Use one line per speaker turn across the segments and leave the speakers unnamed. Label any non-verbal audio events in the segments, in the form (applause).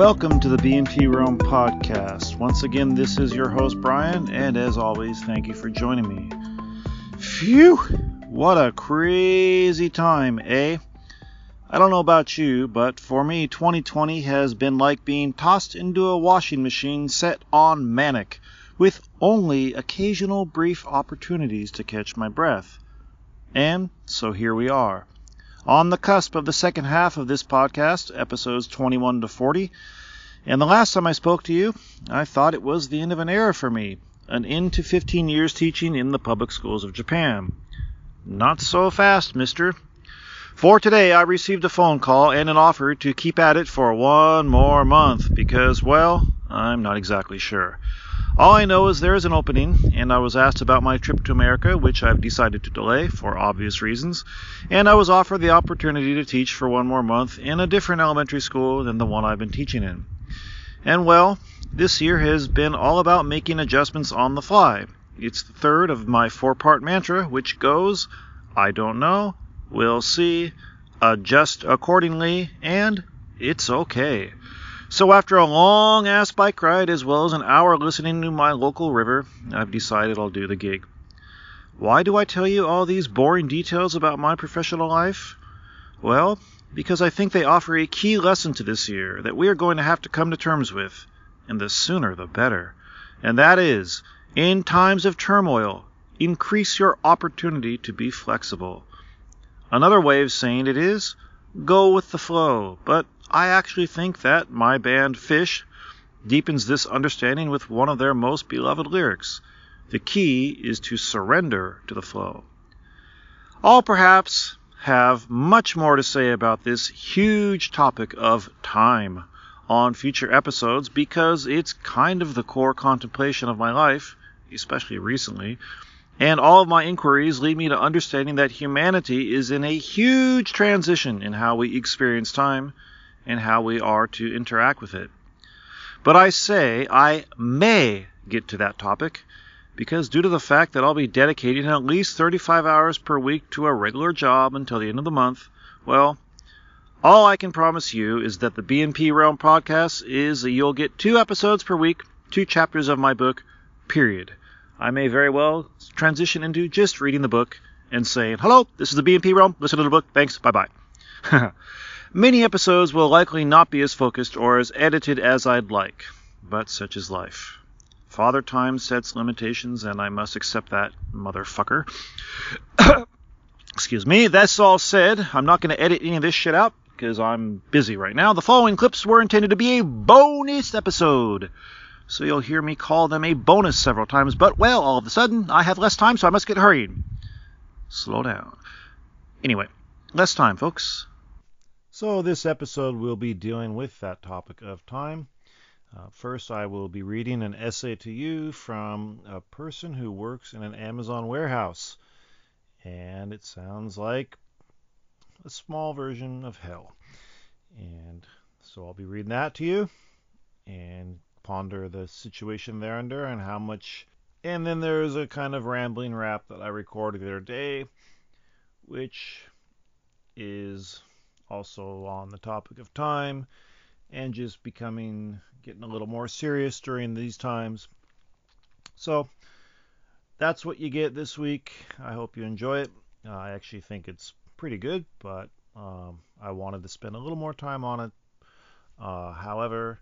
Welcome to the BNP Realm podcast. Once again, this is your host, Brian, and as always, thank you for joining me. Phew! What a crazy time, eh? I don't know about you, but for me, 2020 has been like being tossed into a washing machine set on manic, with only occasional brief opportunities to catch my breath. And so here we are on the cusp of the second half of this podcast, episodes 21 to 40. And the last time I spoke to you, I thought it was the end of an era for me, an end to 15 years teaching in the public schools of Japan. Not so fast, mister. For today, I received a phone call and an offer to keep at it for one more month because, well, I'm not exactly sure. All I know is there is an opening, and I was asked about my trip to America, which I've decided to delay for obvious reasons, and I was offered the opportunity to teach for one more month in a different elementary school than the one I've been teaching in. And well, this year has been all about making adjustments on the fly. It's the third of my four part mantra, which goes I don't know, we'll see, adjust accordingly, and it's okay. So after a long ass bike ride as well as an hour listening to my local river, I've decided I'll do the gig. Why do I tell you all these boring details about my professional life? Well, because I think they offer a key lesson to this year that we are going to have to come to terms with, and the sooner the better. And that is, in times of turmoil, increase your opportunity to be flexible. Another way of saying it is, go with the flow, but I actually think that my band Phish deepens this understanding with one of their most beloved lyrics. The key is to surrender to the flow. I'll perhaps have much more to say about this huge topic of time on future episodes because it's kind of the core contemplation of my life, especially recently. And all of my inquiries lead me to understanding that humanity is in a huge transition in how we experience time and how we are to interact with it. But I say I may get to that topic because due to the fact that I'll be dedicating at least 35 hours per week to a regular job until the end of the month, well, all I can promise you is that the BNP Realm podcast is that you'll get two episodes per week, two chapters of my book, period. I may very well transition into just reading the book and saying, hello, this is the BNP Realm, listen to the book, thanks, bye bye. (laughs) Many episodes will likely not be as focused or as edited as I'd like, but such is life. Father Time sets limitations, and I must accept that, motherfucker. (coughs) Excuse me. That's all said. I'm not going to edit any of this shit out because I'm busy right now. The following clips were intended to be a bonus episode. So you'll hear me call them a bonus several times, but well, all of a sudden, I have less time, so I must get hurried. Slow down. Anyway, less time, folks. So, this episode will be dealing with that topic of time. Uh, first, I will be reading an essay to you from a person who works in an Amazon warehouse. And it sounds like a small version of hell. And so I'll be reading that to you and ponder the situation there under and how much. And then there's a kind of rambling rap that I recorded the other day, which is also on the topic of time and just becoming getting a little more serious during these times. So that's what you get this week. I hope you enjoy it. Uh, I actually think it's pretty good, but um, I wanted to spend a little more time on it. Uh, however,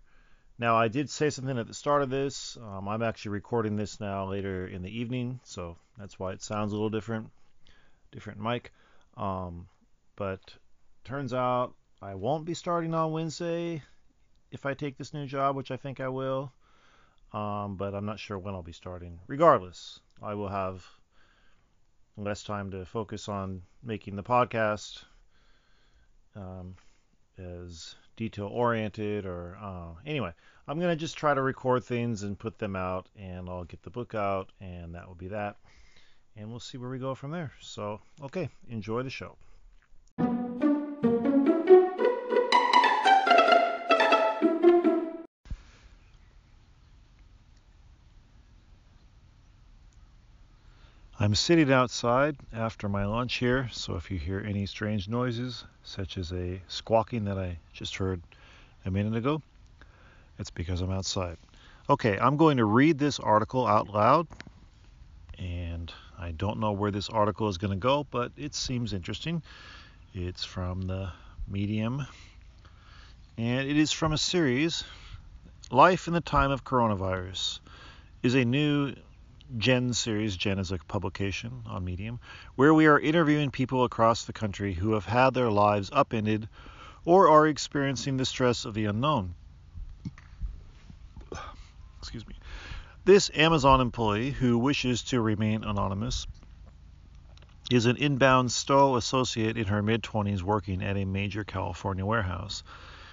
now I did say something at the start of this. Um, I'm actually recording this now later in the evening, so that's why it sounds a little different, different mic. Um, but turns out I won't be starting on Wednesday if I take this new job, which I think I will. Um, but I'm not sure when I'll be starting. Regardless, I will have less time to focus on making the podcast um, as detail oriented or uh, anyway i'm going to just try to record things and put them out and i'll get the book out and that will be that and we'll see where we go from there so okay enjoy the show I'm sitting outside after my lunch here, so if you hear any strange noises, such as a squawking that I just heard a minute ago, It's because I'm outside. Okay, I'm going to read this article out loud. And I don't know where this article is going to go, but it seems interesting. It's from the Medium. And it is from a series Life in the Time of Coronavirus is a new Gen series. Gen is a publication on Medium where we are interviewing people across the country who have had their lives upended or are experiencing the stress of the unknown. Excuse me. This Amazon employee who wishes to remain anonymous is an inbound Stow associate in her mid 20s working at a major California warehouse.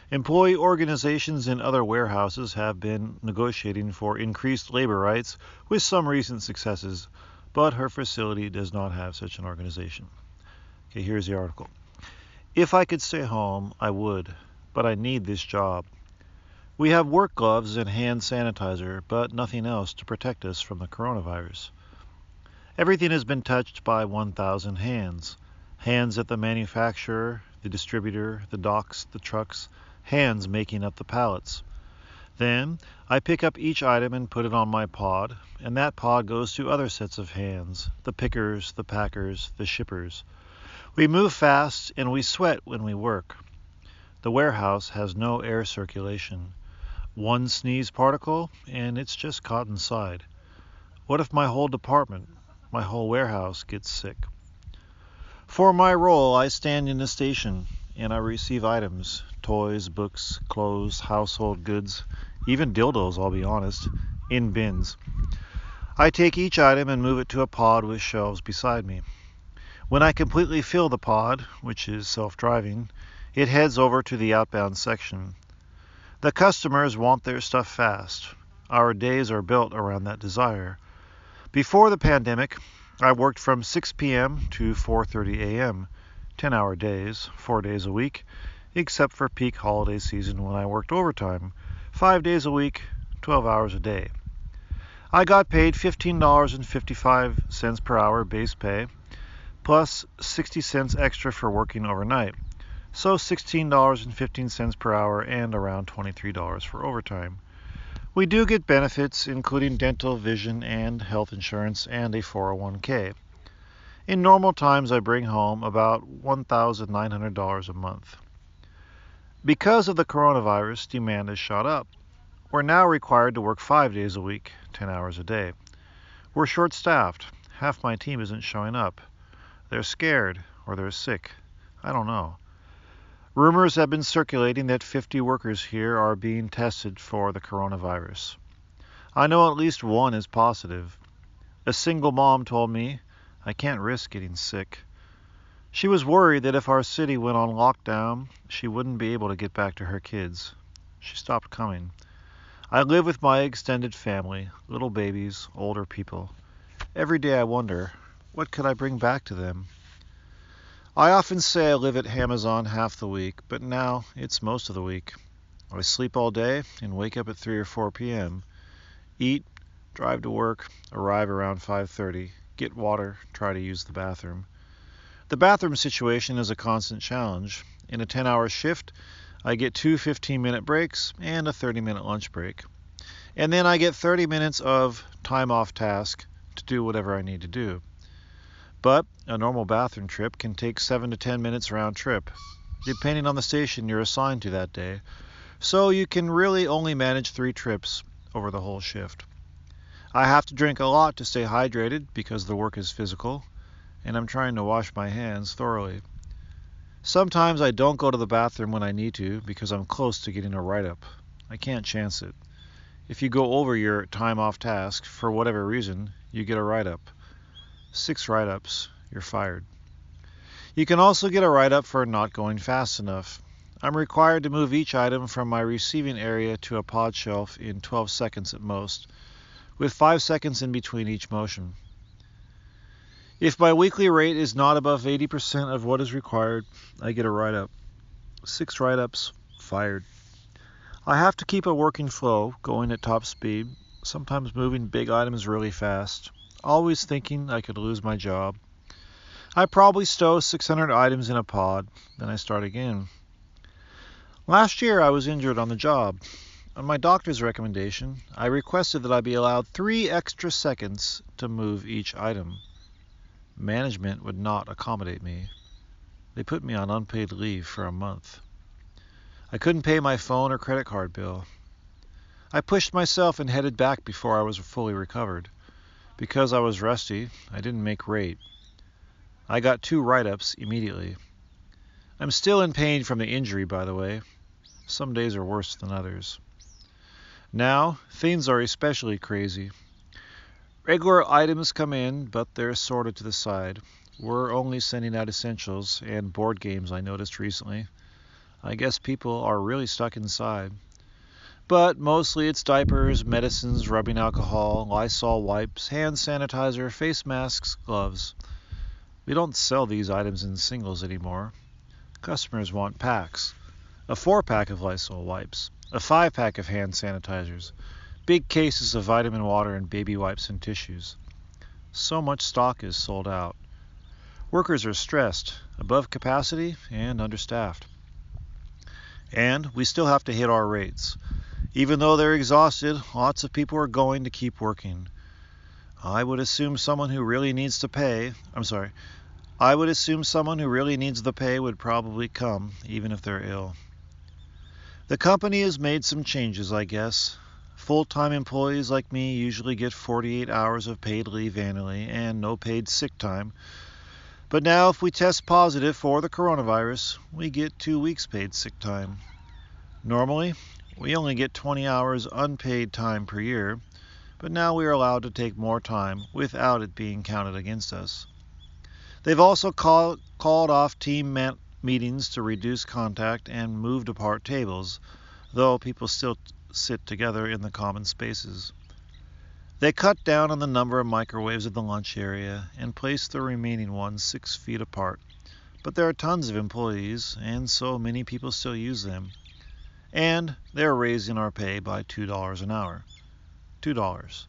Employee organizations in other warehouses have been negotiating for increased labor rights with some recent successes, but her facility does not have such an organization. Okay, here's the article. If I could stay home, I would, but I need this job. We have work gloves and hand sanitizer, but nothing else to protect us from the coronavirus. Everything has been touched by 1,000 hands hands at the manufacturer, the distributor, the docks, the trucks, hands making up the pallets. Then I pick up each item and put it on my pod, and that pod goes to other sets of hands the pickers, the packers, the shippers. We move fast and we sweat when we work. The warehouse has no air circulation. One sneeze particle, and it's just caught inside. What if my whole department, my whole warehouse gets sick? For my role, I stand in the station and I receive items toys, books, clothes, household goods, even dildos, I'll be honest, in bins. I take each item and move it to a pod with shelves beside me. When I completely fill the pod, which is self driving, it heads over to the outbound section. The customers want their stuff fast. Our days are built around that desire. Before the pandemic, I worked from 6 p.m. to 4:30 a.m. 10-hour days, 4 days a week, except for peak holiday season when I worked overtime, 5 days a week, 12 hours a day. I got paid $15.55 per hour base pay, plus 60 cents extra for working overnight. So $16.15 per hour and around $23 for overtime. We do get benefits including dental, vision, and health insurance and a 401k. In normal times, I bring home about $1,900 a month. Because of the coronavirus, demand has shot up. We're now required to work five days a week, 10 hours a day. We're short staffed. Half my team isn't showing up. They're scared or they're sick. I don't know. Rumors have been circulating that 50 workers here are being tested for the coronavirus. I know at least one is positive. A single mom told me I can't risk getting sick. She was worried that if our city went on lockdown, she wouldn't be able to get back to her kids. She stopped coming. I live with my extended family, little babies, older people. Every day I wonder, what could I bring back to them? I often say I live at Amazon half the week, but now it's most of the week. I sleep all day and wake up at 3 or 4 p.m. Eat, drive to work, arrive around 5:30, get water, try to use the bathroom. The bathroom situation is a constant challenge. In a 10 hour shift, I get two 15 minute breaks and a 30 minute lunch break. And then I get 30 minutes of time off task to do whatever I need to do. But a normal bathroom trip can take 7 to 10 minutes round trip, depending on the station you're assigned to that day. So you can really only manage three trips over the whole shift. I have to drink a lot to stay hydrated because the work is physical, and I'm trying to wash my hands thoroughly. Sometimes I don't go to the bathroom when I need to because I'm close to getting a write up. I can't chance it. If you go over your time off task for whatever reason, you get a write up. Six write ups, you're fired. You can also get a write up for not going fast enough. I'm required to move each item from my receiving area to a pod shelf in 12 seconds at most with 5 seconds in between each motion. If my weekly rate is not above 80% of what is required, I get a write up. Six write ups, fired. I have to keep a working flow, going at top speed, sometimes moving big items really fast, always thinking I could lose my job. I probably stow 600 items in a pod, then I start again. Last year I was injured on the job. On my doctor's recommendation, I requested that I be allowed three extra seconds to move each item. Management would not accommodate me. They put me on unpaid leave for a month. I couldn't pay my phone or credit card bill. I pushed myself and headed back before I was fully recovered. Because I was rusty, I didn't make rate. I got two write ups immediately. I'm still in pain from the injury, by the way. Some days are worse than others. Now, things are especially crazy. Regular items come in, but they're sorted to the side. We're only sending out essentials and board games, I noticed recently. I guess people are really stuck inside. But mostly it's diapers, medicines, rubbing alcohol, Lysol wipes, hand sanitizer, face masks, gloves. We don't sell these items in singles anymore. Customers want packs. A four pack of Lysol wipes, a five pack of hand sanitizers, big cases of vitamin water and baby wipes and tissues. So much stock is sold out. Workers are stressed, above capacity, and understaffed. And we still have to hit our rates. Even though they're exhausted, lots of people are going to keep working. I would assume someone who really needs to pay, I'm sorry, I would assume someone who really needs the pay would probably come, even if they're ill. The company has made some changes, I guess. Full time employees like me usually get 48 hours of paid leave annually and no paid sick time. But now, if we test positive for the coronavirus, we get two weeks paid sick time. Normally, we only get 20 hours unpaid time per year, but now we are allowed to take more time without it being counted against us. They've also call, called off team man, meetings to reduce contact and moved apart tables, though people still sit together in the common spaces. They cut down on the number of microwaves in the lunch area and placed the remaining ones six feet apart. But there are tons of employees, and so many people still use them. And they're raising our pay by $2 an hour. $2.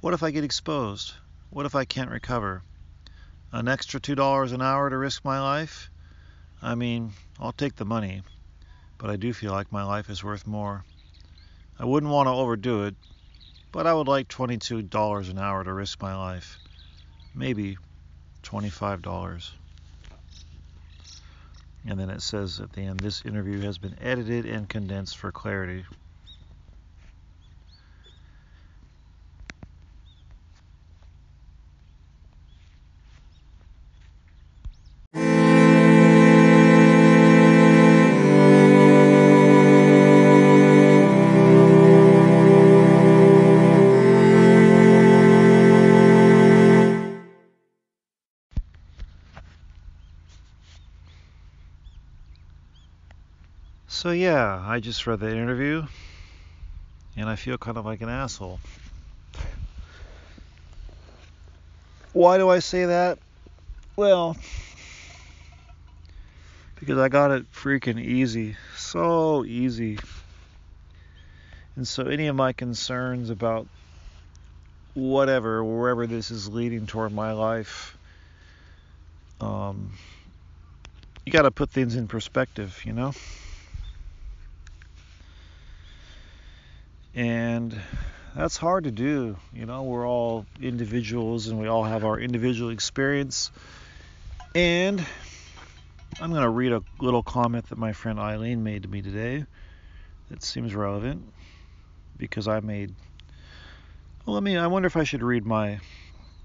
What if I get exposed? What if I can't recover? An extra $2 an hour to risk my life? I mean, I'll take the money, but I do feel like my life is worth more. I wouldn't want to overdo it, but I would like $22 an hour to risk my life. Maybe $25. And then it says at the end this interview has been edited and condensed for clarity. Yeah, I just read the interview and I feel kind of like an asshole. Why do I say that? Well, because I got it freaking easy. So easy. And so any of my concerns about whatever, wherever this is leading toward my life, um, you got to put things in perspective, you know? And that's hard to do. You know, we're all individuals and we all have our individual experience. And I'm going to read a little comment that my friend Eileen made to me today that seems relevant because I made. Well, let me. I wonder if I should read my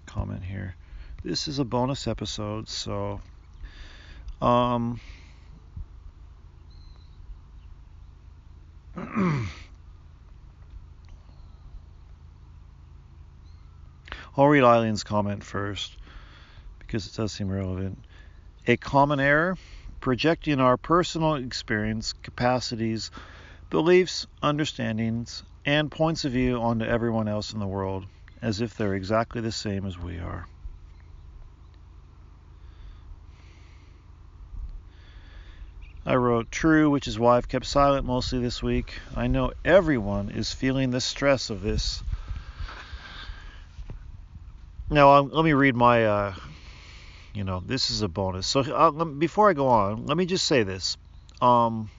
comment here. This is a bonus episode, so. Um. (clears throat) I'll read Eileen's comment first because it does seem relevant. A common error projecting our personal experience, capacities, beliefs, understandings, and points of view onto everyone else in the world as if they're exactly the same as we are. I wrote true, which is why I've kept silent mostly this week. I know everyone is feeling the stress of this now, um, let me read my, uh, you know, this is a bonus. So uh, before I go on, let me just say this. Um,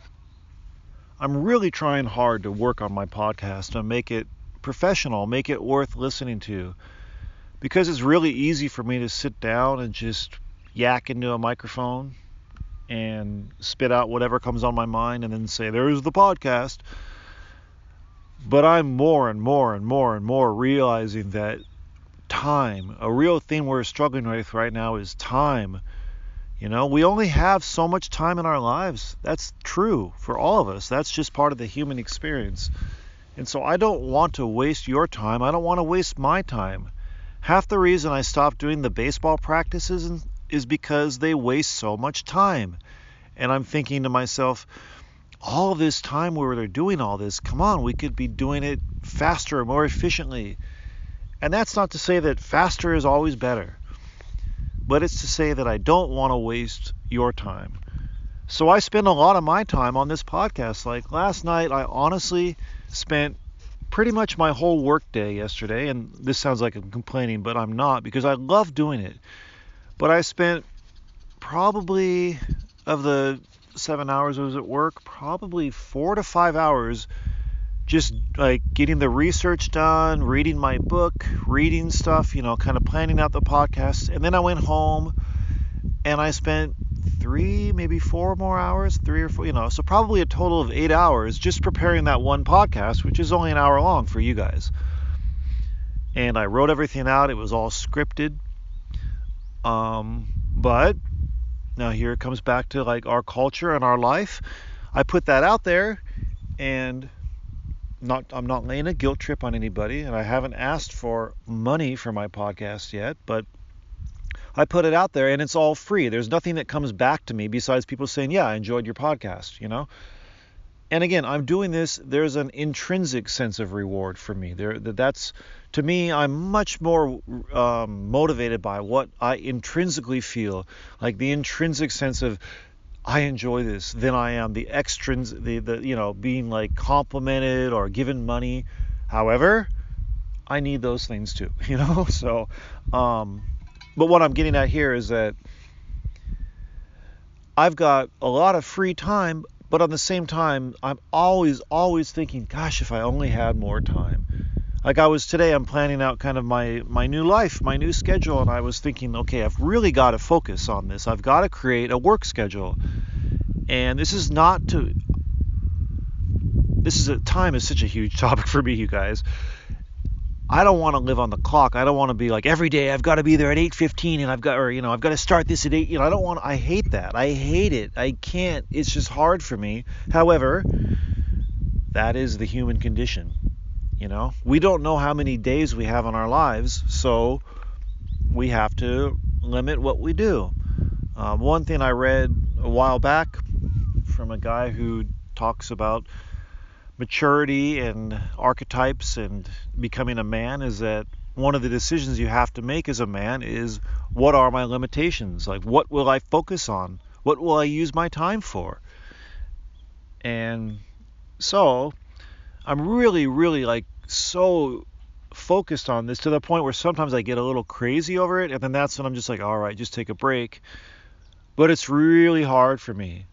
I'm really trying hard to work on my podcast and make it professional, make it worth listening to. Because it's really easy for me to sit down and just yak into a microphone and spit out whatever comes on my mind and then say, there's the podcast. But I'm more and more and more and more realizing that time, a real thing we're struggling with right now is time. You know, we only have so much time in our lives. That's true for all of us. That's just part of the human experience. And so I don't want to waste your time. I don't want to waste my time. Half the reason I stopped doing the baseball practices is because they waste so much time. And I'm thinking to myself, all this time where they're doing all this, come on, we could be doing it faster, more efficiently. And that's not to say that faster is always better, but it's to say that I don't want to waste your time. So I spend a lot of my time on this podcast. Like last night, I honestly spent pretty much my whole work day yesterday, and this sounds like I'm complaining, but I'm not because I love doing it. But I spent probably of the seven hours I was at work, probably four to five hours just like getting the research done, reading my book, reading stuff, you know, kind of planning out the podcast. And then I went home and I spent three, maybe four more hours, three or four, you know, so probably a total of eight hours just preparing that one podcast, which is only an hour long for you guys. And I wrote everything out. It was all scripted. Um, but now here it comes back to like our culture and our life. I put that out there and not I'm not laying a guilt trip on anybody and I haven't asked for money for my podcast yet, but I put it out there and it's all free. There's nothing that comes back to me besides people saying, "Yeah, I enjoyed your podcast," you know? And again, I'm doing this there's an intrinsic sense of reward for me. There that's to me I'm much more um, motivated by what I intrinsically feel, like the intrinsic sense of I enjoy this than I am the extras, the, the you know being like complimented or given money. However, I need those things too, (laughs) you know. So, um, but what I'm getting at here is that I've got a lot of free time, but on the same time, I'm always, always thinking, gosh, if I only had more time. Like I was today, I'm planning out kind of my my new life, my new schedule, and I was thinking, okay, I've really got to focus on this. I've got to create a work schedule, and this is not to. This is a time is such a huge (laughs) topic for me, you guys. I don't want to live on the clock. I don't want to be like every day I've got to be there at 8:15 and I've got or you know I've got to start this at 8. You know I don't want. I hate that. I hate it. I can't. It's just hard for me. However, that is the human condition. You know we don't know how many days we have in our lives, so we have to limit what we do. Um, one thing I read a while back from a guy who talks about maturity and archetypes and becoming a man is that one of the decisions you have to make as a man is what are my limitations? Like, what will I focus on? What will I use my time for? And so I'm really, really like so focused on this to the point where sometimes I get a little crazy over it. And then that's when I'm just like, all right, just take a break. But it's really hard for me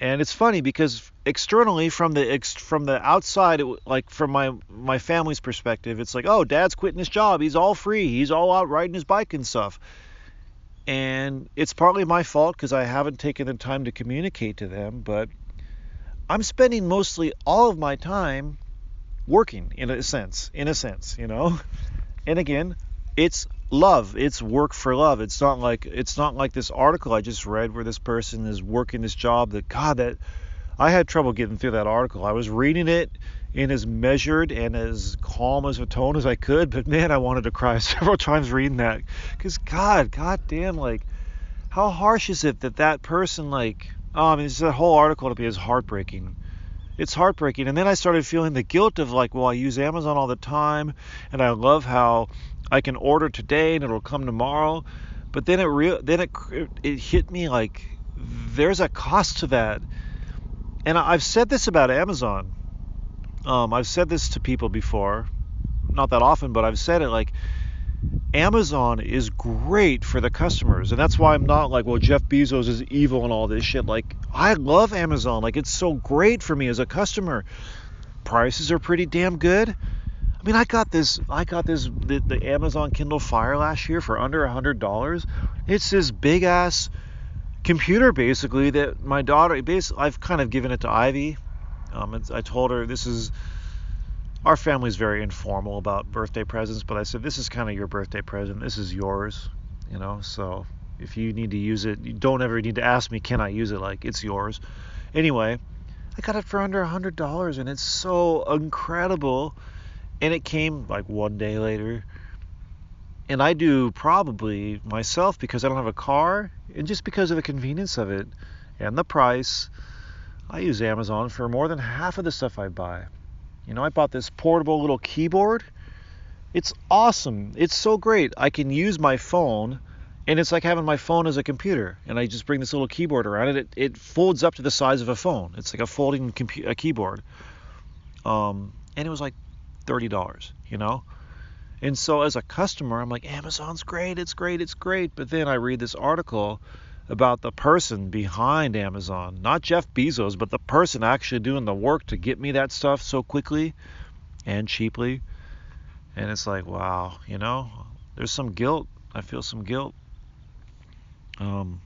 and it's funny because externally from the ex- from the outside it, like from my my family's perspective it's like oh dad's quitting his job he's all free he's all out riding his bike and stuff and it's partly my fault because i haven't taken the time to communicate to them but i'm spending mostly all of my time working in a sense in a sense you know and again it's love. It's work for love. It's not like it's not like this article I just read where this person is working this job that God that I had trouble getting through that article. I was reading it in as measured and as calm as a tone as I could, but man, I wanted to cry (laughs) several times reading that cuz God, god damn like how harsh is it that that person like oh, I mean, it's that whole article to be as heartbreaking it's heartbreaking. And then I started feeling the guilt of like, well, I use Amazon all the time, and I love how I can order today and it'll come tomorrow. But then it real then it it hit me like there's a cost to that. And I've said this about Amazon. Um, I've said this to people before, not that often, but I've said it like Amazon is great for the customers. And that's why I'm not like, well, Jeff Bezos is evil and all this shit. Like, I love Amazon. Like, it's so great for me as a customer. Prices are pretty damn good. I mean, I got this, I got this, the, the Amazon Kindle Fire last year for under a hundred dollars. It's this big ass computer basically that my daughter, basically, I've kind of given it to Ivy. Um, I told her this is our family's very informal about birthday presents, but I said this is kind of your birthday present. This is yours, you know. So if you need to use it, you don't ever need to ask me, can I use it? Like it's yours. Anyway, I got it for under a hundred dollars, and it's so incredible. And it came like one day later. And I do probably myself because I don't have a car, and just because of the convenience of it and the price. I use Amazon for more than half of the stuff I buy. You know, I bought this portable little keyboard. It's awesome. It's so great. I can use my phone and it's like having my phone as a computer and I just bring this little keyboard around it. It, it folds up to the size of a phone. It's like a folding compu- a keyboard. Um, and it was like $30, you know? And so as a customer, I'm like, Amazon's great, it's great, it's great. But then I read this article about the person behind Amazon, not Jeff Bezos, but the person actually doing the work to get me that stuff so quickly and cheaply. And it's like, wow, you know, there's some guilt. I feel some guilt. Um,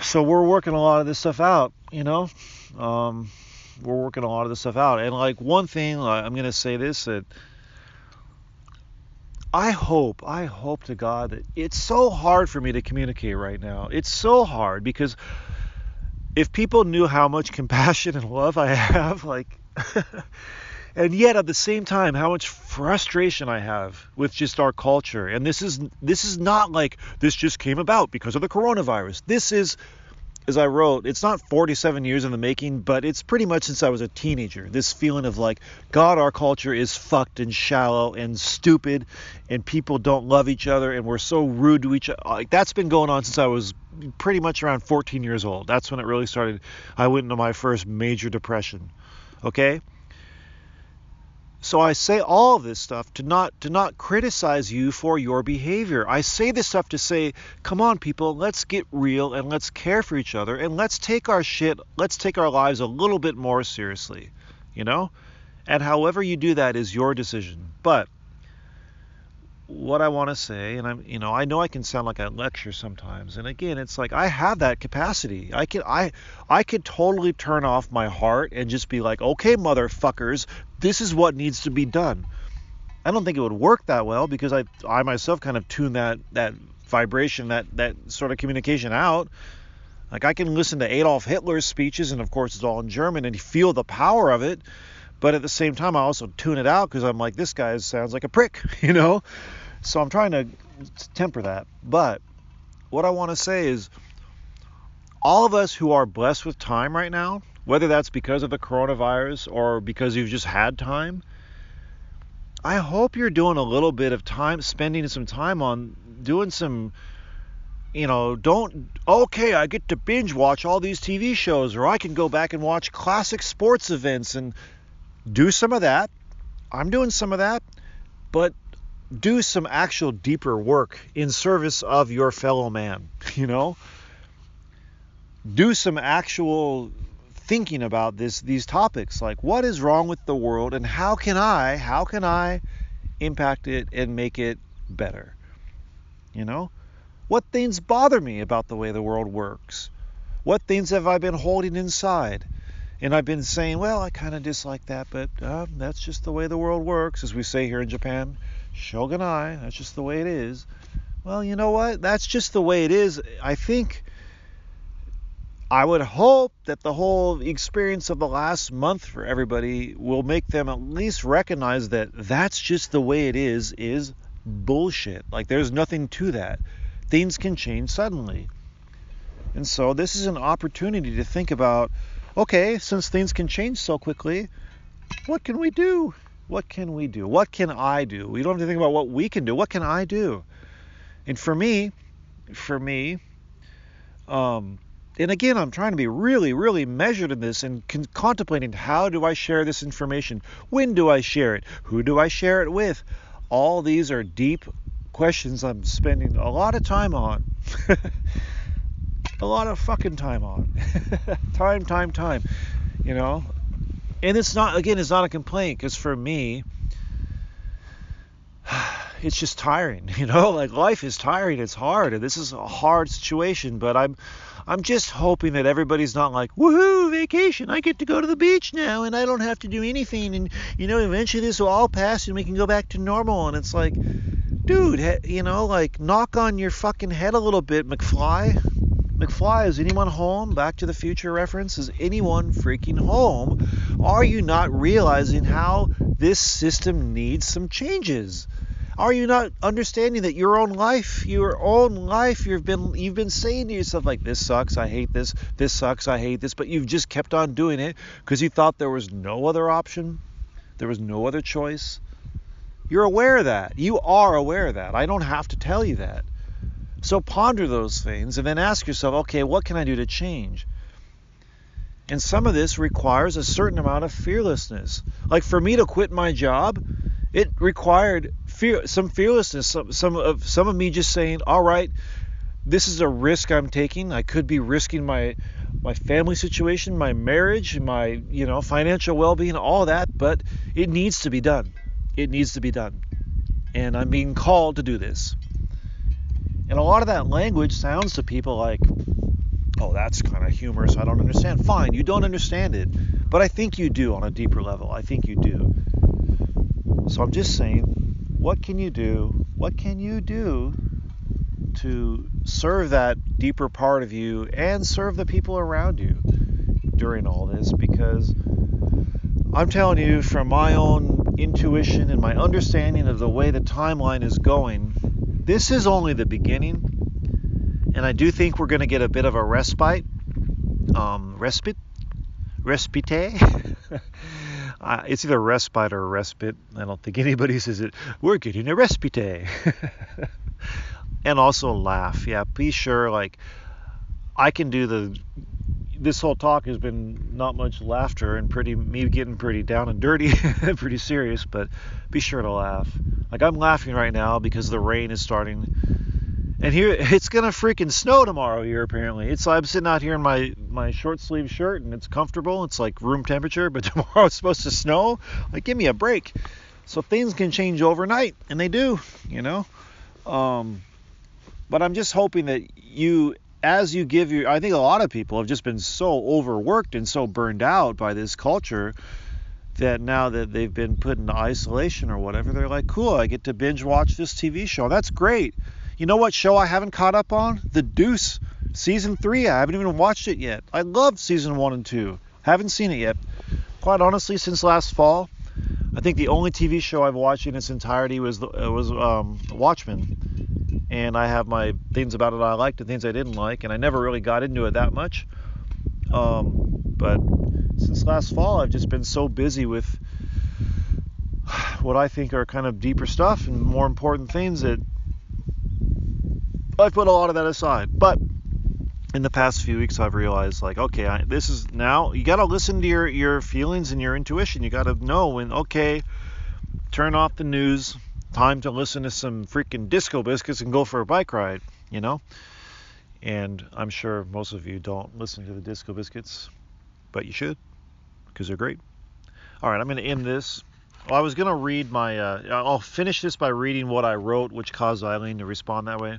so we're working a lot of this stuff out, you know. Um, we're working a lot of this stuff out. And like one thing, I'm gonna say this that I hope, I hope to God that it's so hard for me to communicate right now. It's so hard because if people knew how much (laughs) compassion and love I have, like, (laughs) and yet at the same time how much frustration I have with just our culture. And this is this is not like this just came about because of the coronavirus. This is as I wrote, it's not 47 years in the making, but it's pretty much since I was a teenager. This feeling of like, God, our culture is fucked and shallow and stupid, and people don't love each other, and we're so rude to each other. Like that's been going on since I was pretty much around 14 years old. That's when it really started. I went into my first major depression. Okay. So I say all this stuff to not to not criticize you for your behavior. I say this stuff to say, come on people, let's get real and let's care for each other and let's take our shit, let's take our lives a little bit more seriously, you know? And however you do that is your decision. But what I want to say, and I'm, you know, I know I can sound like I lecture sometimes, and again, it's like I have that capacity. I can, I, I could totally turn off my heart and just be like, okay, motherfuckers, this is what needs to be done. I don't think it would work that well because I, I myself kind of tune that, that vibration, that, that sort of communication out. Like I can listen to Adolf Hitler's speeches, and of course it's all in German, and feel the power of it. But at the same time, I also tune it out because I'm like, this guy sounds like a prick, (laughs) you know? So I'm trying to temper that. But what I want to say is all of us who are blessed with time right now, whether that's because of the coronavirus or because you've just had time, I hope you're doing a little bit of time, spending some time on doing some you know, don't, okay, I get to binge watch all these TV shows, or I can go back and watch classic sports events and do some of that. I'm doing some of that, but do some actual deeper work in service of your fellow man, (laughs) you know? Do some actual thinking about this these topics like what is wrong with the world and how can I how can I impact it and make it better? You know? What things bother me about the way the world works? What things have I been holding inside? And I've been saying, well, I kind of dislike that, but uh, that's just the way the world works, as we say here in Japan. Shoganai, that's just the way it is. Well, you know what? That's just the way it is. I think I would hope that the whole experience of the last month for everybody will make them at least recognize that that's just the way it is, is bullshit. Like there's nothing to that. Things can change suddenly. And so this is an opportunity to think about okay, since things can change so quickly, what can we do? What can we do? What can I do? We don't have to think about what we can do. What can I do? And for me, for me, um, and again, I'm trying to be really, really measured in this and con- contemplating how do I share this information? When do I share it? Who do I share it with? All these are deep questions I'm spending a lot of time on. (laughs) a lot of fucking time on. (laughs) time, time, time. You know? And it's not, again, it's not a complaint because for me, (sighs) it's just tiring, (laughs) you know? Like life is tiring, it's hard, and this is a hard situation, but I'm I'm just hoping that everybody's not like, woohoo, vacation, I get to go to the beach now and I don't have to do anything and you know, eventually this will all pass and we can go back to normal and it's like dude, you know, like knock on your fucking head a little bit, McFly. McFly, is anyone home? Back to the Future reference. Is anyone freaking home? Are you not realizing how this system needs some changes? Are you not understanding that your own life, your own life, you've been you've been saying to yourself like this sucks, I hate this, this sucks, I hate this, but you've just kept on doing it because you thought there was no other option, there was no other choice. You're aware of that. You are aware of that. I don't have to tell you that. So ponder those things and then ask yourself, okay, what can I do to change? And some of this requires a certain amount of fearlessness. Like for me to quit my job, it required fear, some fearlessness, some, some of some of me just saying, "All right, this is a risk I'm taking. I could be risking my my family situation, my marriage, my you know financial well-being, all that, but it needs to be done. It needs to be done, and I'm being called to do this." And a lot of that language sounds to people like, oh, that's kind of humorous. I don't understand. Fine, you don't understand it. But I think you do on a deeper level. I think you do. So I'm just saying, what can you do? What can you do to serve that deeper part of you and serve the people around you during all this? Because I'm telling you from my own intuition and my understanding of the way the timeline is going, this is only the beginning, and I do think we're going to get a bit of a respite. Um, respite? Respite? (laughs) uh, it's either respite or respite. I don't think anybody (laughs) says it. We're getting a respite. (laughs) and also laugh. Yeah, be sure, like, I can do the this whole talk has been not much laughter and pretty me getting pretty down and dirty, (laughs) pretty serious, but be sure to laugh. Like I'm laughing right now because the rain is starting. And here (laughs) it's gonna freaking snow tomorrow here apparently. It's I'm sitting out here in my my short sleeve shirt and it's comfortable. It's like room temperature, but (laughs) tomorrow it's supposed to snow. Like give me a break. So things can change overnight, and they do, you know. Um, but I'm just hoping that you as you give your I think a lot of people have just been so overworked and so burned out by this culture that now that they've been put into isolation or whatever, they're like, cool, I get to binge watch this TV show. That's great. You know what show I haven't caught up on? The Deuce, season three. I haven't even watched it yet. I love season one and two. Haven't seen it yet. Quite honestly, since last fall, I think the only TV show I've watched in its entirety was uh, was um, Watchmen, and I have my things about it I liked and things I didn't like, and I never really got into it that much. Um, but since last fall, I've just been so busy with (sighs) what I think are kind of deeper stuff and more important things that I've put a lot of that aside. But in the past few weeks, I've realized like, okay, I, this is now you got to listen to your your feelings and your intuition. You got to know when okay, turn off the news. Time to listen to some freaking disco biscuits and go for a bike ride. You know. And I'm sure most of you don't listen to the disco biscuits but you should because they're great. All right, I'm going to end this. Well, I was going to read my. Uh, I'll finish this by reading what I wrote, which caused Eileen to respond that way.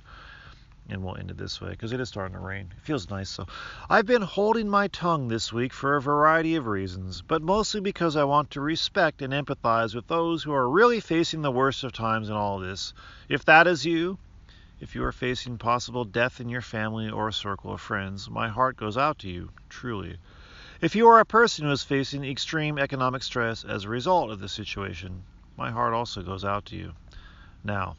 And we'll end it this way because it is starting to rain. It feels nice. So, I've been holding my tongue this week for a variety of reasons, but mostly because I want to respect and empathize with those who are really facing the worst of times in all this. If that is you, if you are facing possible death in your family or a circle of friends, my heart goes out to you, truly. If you are a person who is facing extreme economic stress as a result of the situation, my heart also goes out to you. Now,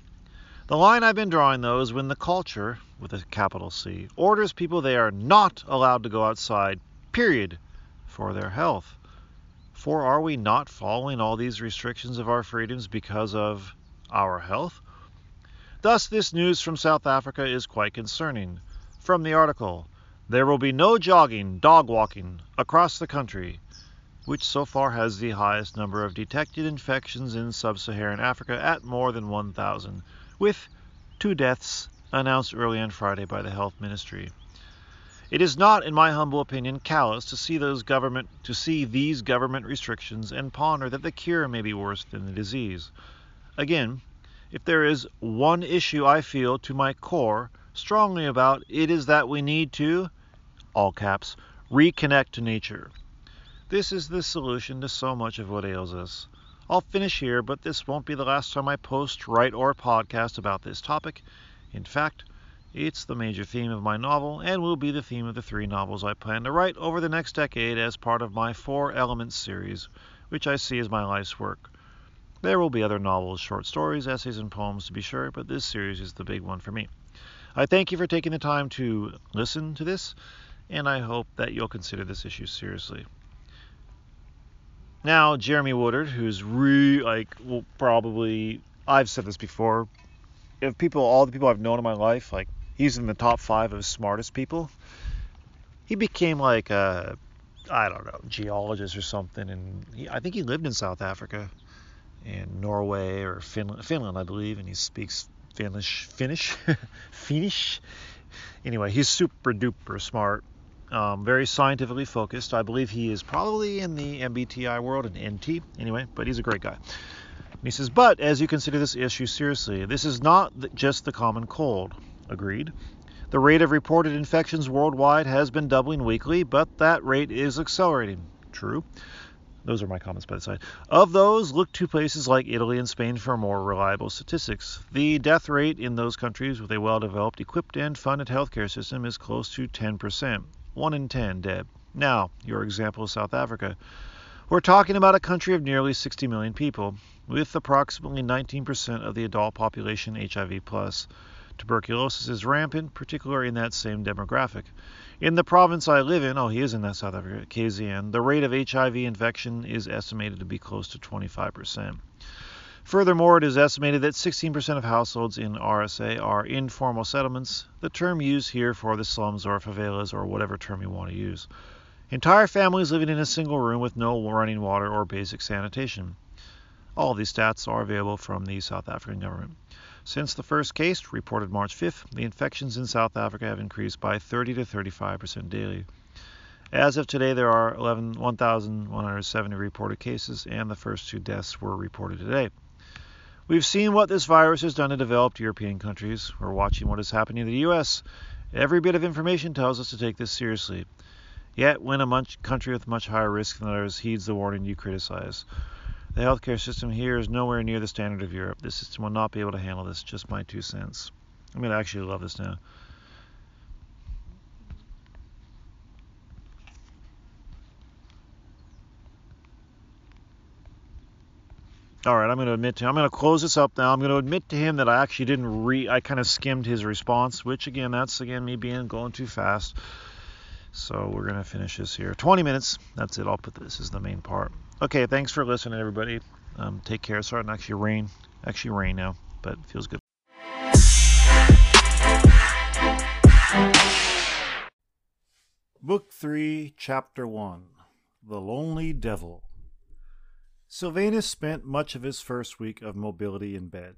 the line I've been drawing, though, is when the culture, with a capital C, orders people they are not allowed to go outside, period, for their health. For are we not following all these restrictions of our freedoms because of our health? Thus, this news from South Africa is quite concerning. From the article, there will be no jogging, dog walking across the country. which so far has the highest number of detected infections in sub Saharan Africa at more than 1,000, with two deaths announced early on Friday by the Health Ministry. It is not, in my humble opinion, callous to see those government to see these government restrictions and ponder that the cure may be worse than the disease. Again, if there is one issue I feel to my core strongly about, it is that we need to, all caps, reconnect to nature. This is the solution to so much of what ails us. I'll finish here, but this won't be the last time I post, write, or podcast about this topic. In fact, it's the major theme of my novel and will be the theme of the three novels I plan to write over the next decade as part of my Four Elements series, which I see as my life's work. There will be other novels, short stories, essays, and poems to be sure, but this series is the big one for me. I thank you for taking the time to listen to this, and I hope that you'll consider this issue seriously. Now, Jeremy Woodard, who's re like well, probably I've said this before. If people, all the people I've known in my life, like he's in the top five of smartest people. He became like a, I don't know, geologist or something, and he, I think he lived in South Africa, in Norway or Finland, Finland, I believe, and he speaks Finnish, Finnish, (laughs) Finnish. Anyway, he's super duper smart, um, very scientifically focused. I believe he is probably in the MBTI world, an NT, anyway, but he's a great guy. And he says, but as you consider this issue seriously, this is not just the common cold. Agreed. The rate of reported infections worldwide has been doubling weekly, but that rate is accelerating. True. Those are my comments by the side. Of those, look to places like Italy and Spain for more reliable statistics. The death rate in those countries with a well developed, equipped, and funded healthcare system is close to 10%. 1 in 10 dead. Now, your example is South Africa. We're talking about a country of nearly 60 million people, with approximately 19% of the adult population HIV. Tuberculosis is rampant, particularly in that same demographic. In the province I live in, oh, he is in that South Africa, KZN, the rate of HIV infection is estimated to be close to 25%. Furthermore, it is estimated that 16% of households in RSA are informal settlements, the term used here for the slums or favelas or whatever term you want to use. Entire families living in a single room with no running water or basic sanitation. All these stats are available from the South African government. Since the first case, reported March 5th, the infections in South Africa have increased by 30 to 35% daily. As of today, there are 1,170 reported cases, and the first two deaths were reported today. We've seen what this virus has done to developed European countries. We're watching what is happening in the U.S. Every bit of information tells us to take this seriously. Yet, when a much country with much higher risk than others heeds the warning, you criticize. The healthcare system here is nowhere near the standard of Europe. The system will not be able to handle this. Just my two cents. I'm going to actually love this now. All right, I'm going to admit to him. I'm going to close this up now. I'm going to admit to him that I actually didn't re. I kind of skimmed his response, which again, that's again me being going too fast. So we're going to finish this here. 20 minutes. That's it. I'll put this as the main part. Okay, thanks for listening, everybody. Um, take care. It's starting to actually rain. Actually rain now, but it feels good. Book 3, Chapter 1 The Lonely Devil. Sylvanus spent much of his first week of mobility in bed.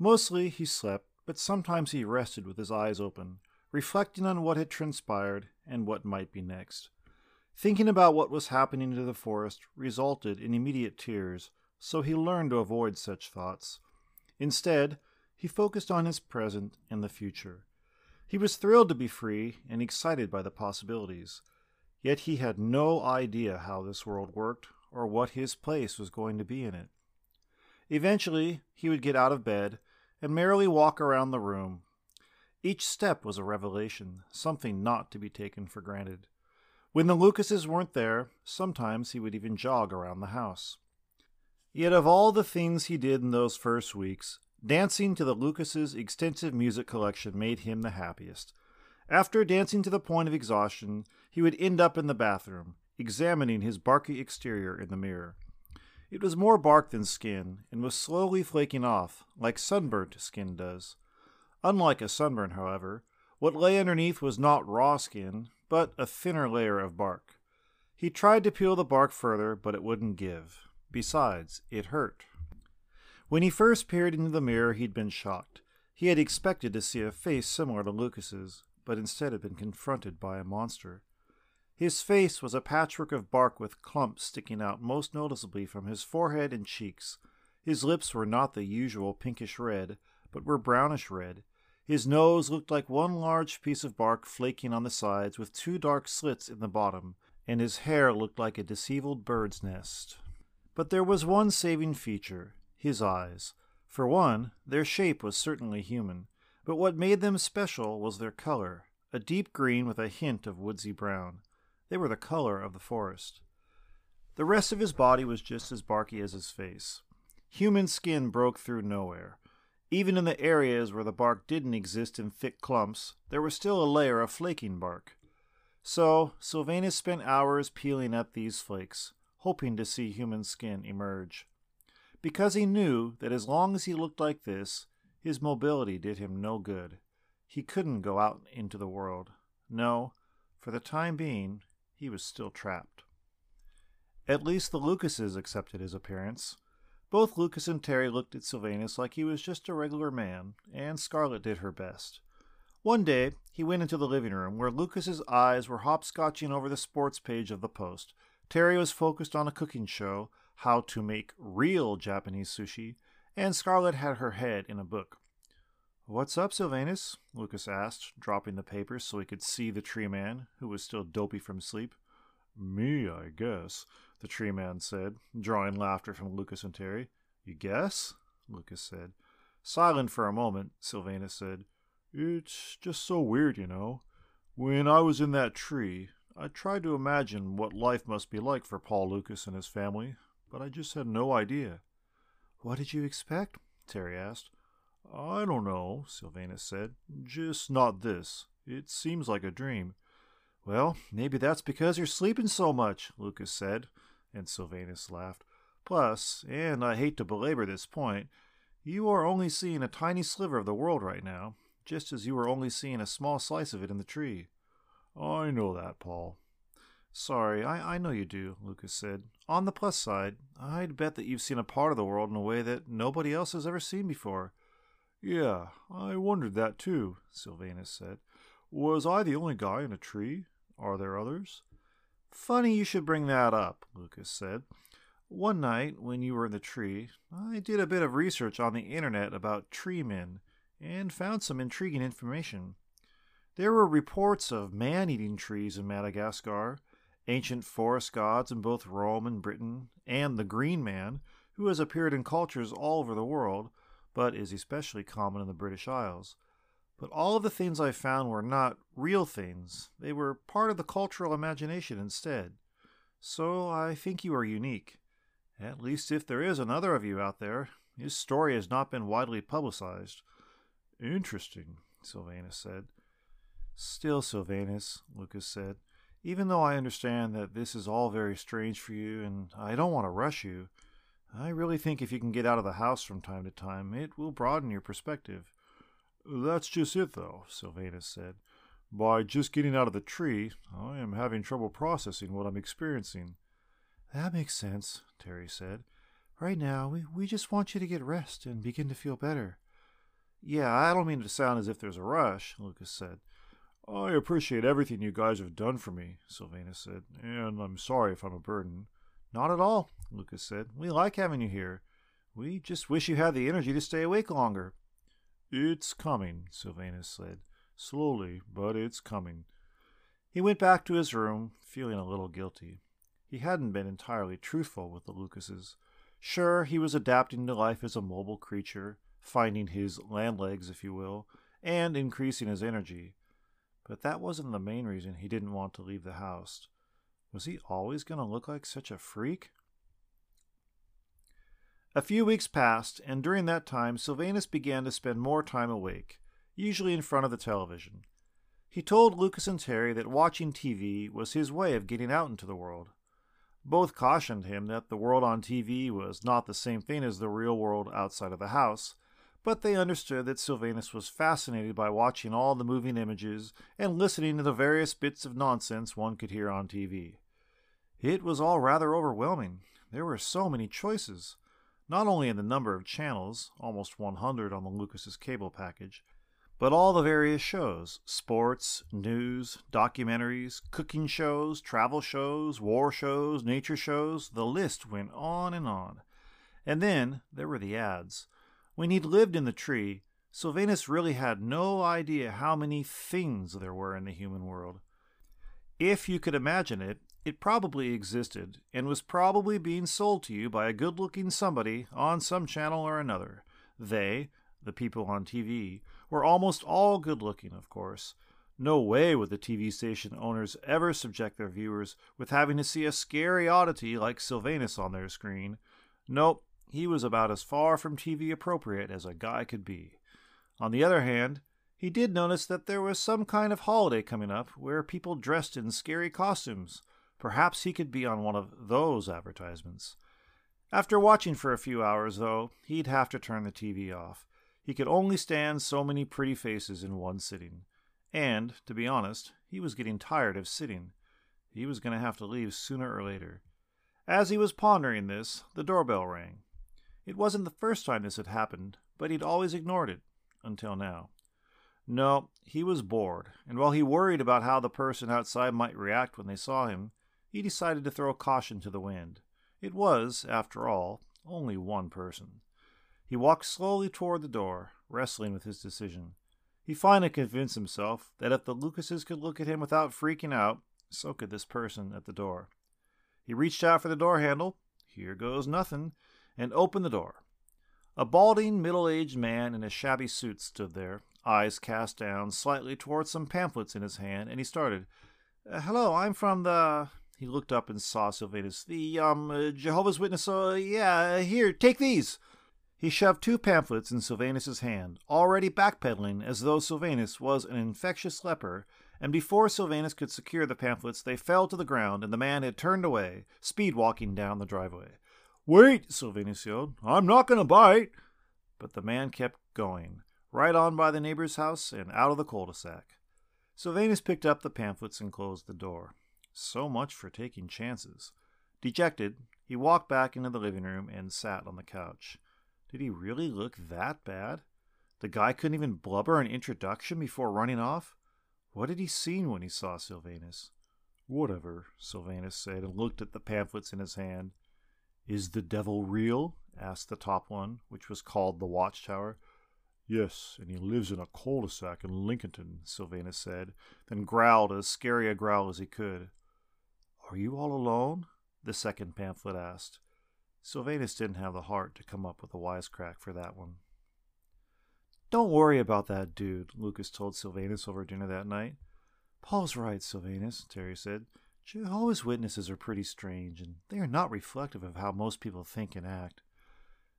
Mostly he slept, but sometimes he rested with his eyes open, reflecting on what had transpired and what might be next. Thinking about what was happening to the forest resulted in immediate tears, so he learned to avoid such thoughts. Instead, he focused on his present and the future. He was thrilled to be free and excited by the possibilities. Yet he had no idea how this world worked or what his place was going to be in it. Eventually, he would get out of bed and merrily walk around the room. Each step was a revelation, something not to be taken for granted. When the Lucases weren't there, sometimes he would even jog around the house. Yet of all the things he did in those first weeks, dancing to the Lucases' extensive music collection made him the happiest. After dancing to the point of exhaustion, he would end up in the bathroom, examining his barky exterior in the mirror. It was more bark than skin, and was slowly flaking off, like sunburnt skin does. Unlike a sunburn, however, what lay underneath was not raw skin, but a thinner layer of bark. He tried to peel the bark further, but it wouldn't give. Besides, it hurt. When he first peered into the mirror, he'd been shocked. He had expected to see a face similar to Lucas's, but instead had been confronted by a monster. His face was a patchwork of bark with clumps sticking out most noticeably from his forehead and cheeks. His lips were not the usual pinkish red, but were brownish red. His nose looked like one large piece of bark flaking on the sides with two dark slits in the bottom, and his hair looked like a disheveled bird's nest. But there was one saving feature his eyes. For one, their shape was certainly human, but what made them special was their color a deep green with a hint of woodsy brown. They were the color of the forest. The rest of his body was just as barky as his face. Human skin broke through nowhere. Even in the areas where the bark didn't exist in thick clumps, there was still a layer of flaking bark. So, Sylvanus spent hours peeling at these flakes, hoping to see human skin emerge. Because he knew that as long as he looked like this, his mobility did him no good. He couldn't go out into the world. No, for the time being, he was still trapped. At least the Lucases accepted his appearance. Both Lucas and Terry looked at Sylvanus like he was just a regular man, and Scarlet did her best. One day, he went into the living room where Lucas's eyes were hopscotching over the sports page of the Post. Terry was focused on a cooking show, how to make real Japanese sushi, and Scarlet had her head in a book. What's up, Sylvanus? Lucas asked, dropping the paper so he could see the tree man, who was still dopey from sleep.
Me, I guess, the tree man said, drawing laughter from Lucas and Terry.
You guess?
Lucas said.
Silent for a moment, Sylvanus said,
It's just so weird, you know. When I was in that tree, I tried to imagine what life must be like for Paul Lucas and his family, but I just had no idea.
What did you expect? Terry asked.
I don't know, Sylvanus said. Just not this. It seems like a dream.
Well, maybe that's because you're sleeping so much, Lucas said, and Sylvanus laughed. Plus, and I hate to belabor this point, you are only seeing a tiny sliver of the world right now, just as you were only seeing a small slice of it in the tree.
I know that, Paul.
Sorry, I, I know you do, Lucas said. On the plus side, I'd bet that you've seen a part of the world in a way that nobody else has ever seen before.
Yeah, I wondered that too, Sylvanus said. Was I the only guy in a tree? Are there others?
Funny you should bring that up, Lucas said. One night, when you were in the tree, I did a bit of research on the internet about tree men and found some intriguing information. There were reports of man eating trees in Madagascar, ancient forest gods in both Rome and Britain, and the Green Man, who has appeared in cultures all over the world, but is especially common in the British Isles. But all of the things I found were not real things, they were part of the cultural imagination instead. So I think you are unique. At least if there is another of you out there, his story has not been widely publicized.
Interesting, Sylvanus said.
Still, Sylvanus, Lucas said, even though I understand that this is all very strange for you and I don't want to rush you, I really think if you can get out of the house from time to time, it will broaden your perspective.
That's just it, though, Sylvanus said. By just getting out of the tree, I am having trouble processing what I'm experiencing.
That makes sense, Terry said. Right now, we, we just want you to get rest and begin to feel better. Yeah, I don't mean to sound as if there's a rush, Lucas said.
I appreciate everything you guys have done for me, Sylvanus said, and I'm sorry if I'm a burden.
Not at all, Lucas said. We like having you here. We just wish you had the energy to stay awake longer.
It's coming, Sylvanus said. Slowly, but it's coming.
He went back to his room, feeling a little guilty. He hadn't been entirely truthful with the Lucases. Sure, he was adapting to life as a mobile creature, finding his land legs, if you will, and increasing his energy. But that wasn't the main reason he didn't want to leave the house. Was he always going to look like such a freak? A few weeks passed, and during that time Sylvanus began to spend more time awake, usually in front of the television. He told Lucas and Terry that watching TV was his way of getting out into the world. Both cautioned him that the world on TV was not the same thing as the real world outside of the house, but they understood that Sylvanus was fascinated by watching all the moving images and listening to the various bits of nonsense one could hear on TV.
It was all rather overwhelming. There were so many choices, not only in the number of channels, almost 100 on the Lucas's cable package, but all the various shows sports, news, documentaries, cooking shows, travel shows, war shows, nature shows the list went on and on. And then there were the ads. When he'd lived in the tree, Sylvanus really had no idea how many things there were in the human world. If you could imagine it, it probably existed and was probably being sold to you by a good looking somebody on some channel or another. They, the people on TV, were almost all good looking, of course. No way would the TV station owners ever subject their viewers with having to see a scary oddity like Sylvanus on their screen. Nope, he was about as far from TV appropriate as a guy could be. On the other hand, he did notice that there was some kind of holiday coming up where people dressed in scary costumes. Perhaps he could be on one of those advertisements. After watching for a few hours, though, he'd have to turn the TV off. He could only stand so many pretty faces in one sitting. And, to be honest, he was getting tired of sitting. He was going to have to leave sooner or later. As he was pondering this, the doorbell rang. It wasn't the first time this had happened, but he'd always ignored it until now. No, he was bored, and while he worried about how the person outside might react when they saw him, he decided to throw caution to the wind. It was, after all, only one person. He walked slowly toward the door, wrestling with his decision. He finally convinced himself that if the Lucases could look at him without freaking out, so could this person at the door. He reached out for the door handle, here goes nothing, and opened the door. A balding, middle aged man in a shabby suit stood there, eyes cast down slightly towards some pamphlets in his hand, and he started. Uh, hello, I'm from the. He looked up and saw Sylvanus. The, um, uh, Jehovah's Witness. Uh, yeah, here, take these. He shoved two pamphlets in Sylvanus's hand, already backpedaling as though Sylvanus was an infectious leper, and before Sylvanus could secure the pamphlets, they fell to the ground, and the man had turned away, speed walking down the driveway. Wait, Sylvanus yelled. I'm not going to bite. But the man kept going, right on by the neighbor's house and out of the cul-de-sac. Sylvanus picked up the pamphlets and closed the door. So much for taking chances. Dejected, he walked back into the living room and sat on the couch. Did he really look that bad? The guy couldn't even blubber an introduction before running off? What had he seen when he saw Sylvanus? Whatever, Sylvanus said and looked at the pamphlets in his hand. Is the devil real? asked the top one, which was called the Watchtower. Yes, and he lives in a cul-de-sac in Lincolnton, Sylvanus said, then growled as scary a growl as he could. Are you all alone? the second pamphlet asked. Sylvanus didn't have the heart to come up with a wisecrack for that one. Don't worry about that dude, Lucas told Sylvanus over dinner that night. Paul's right, Sylvanus, Terry said. Jehovah's Witnesses are pretty strange, and they are not reflective of how most people think and act.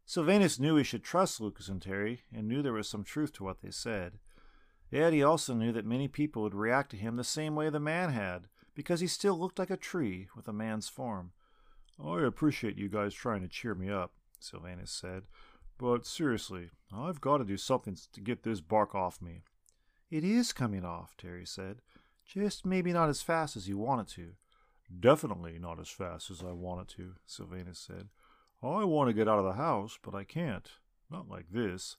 Sylvanus knew he should trust Lucas and Terry, and knew there was some truth to what they said. Yet he also knew that many people would react to him the same way the man had, because he still looked like a tree with a man's form. I appreciate you guys trying to cheer me up, Sylvanus said, but seriously, I've got to do something to get this bark off me. It is coming off, Terry said. Just maybe not as fast as you want it to. Definitely not as fast as I want it to, Sylvanus said. I want to get out of the house, but I can't. Not like this.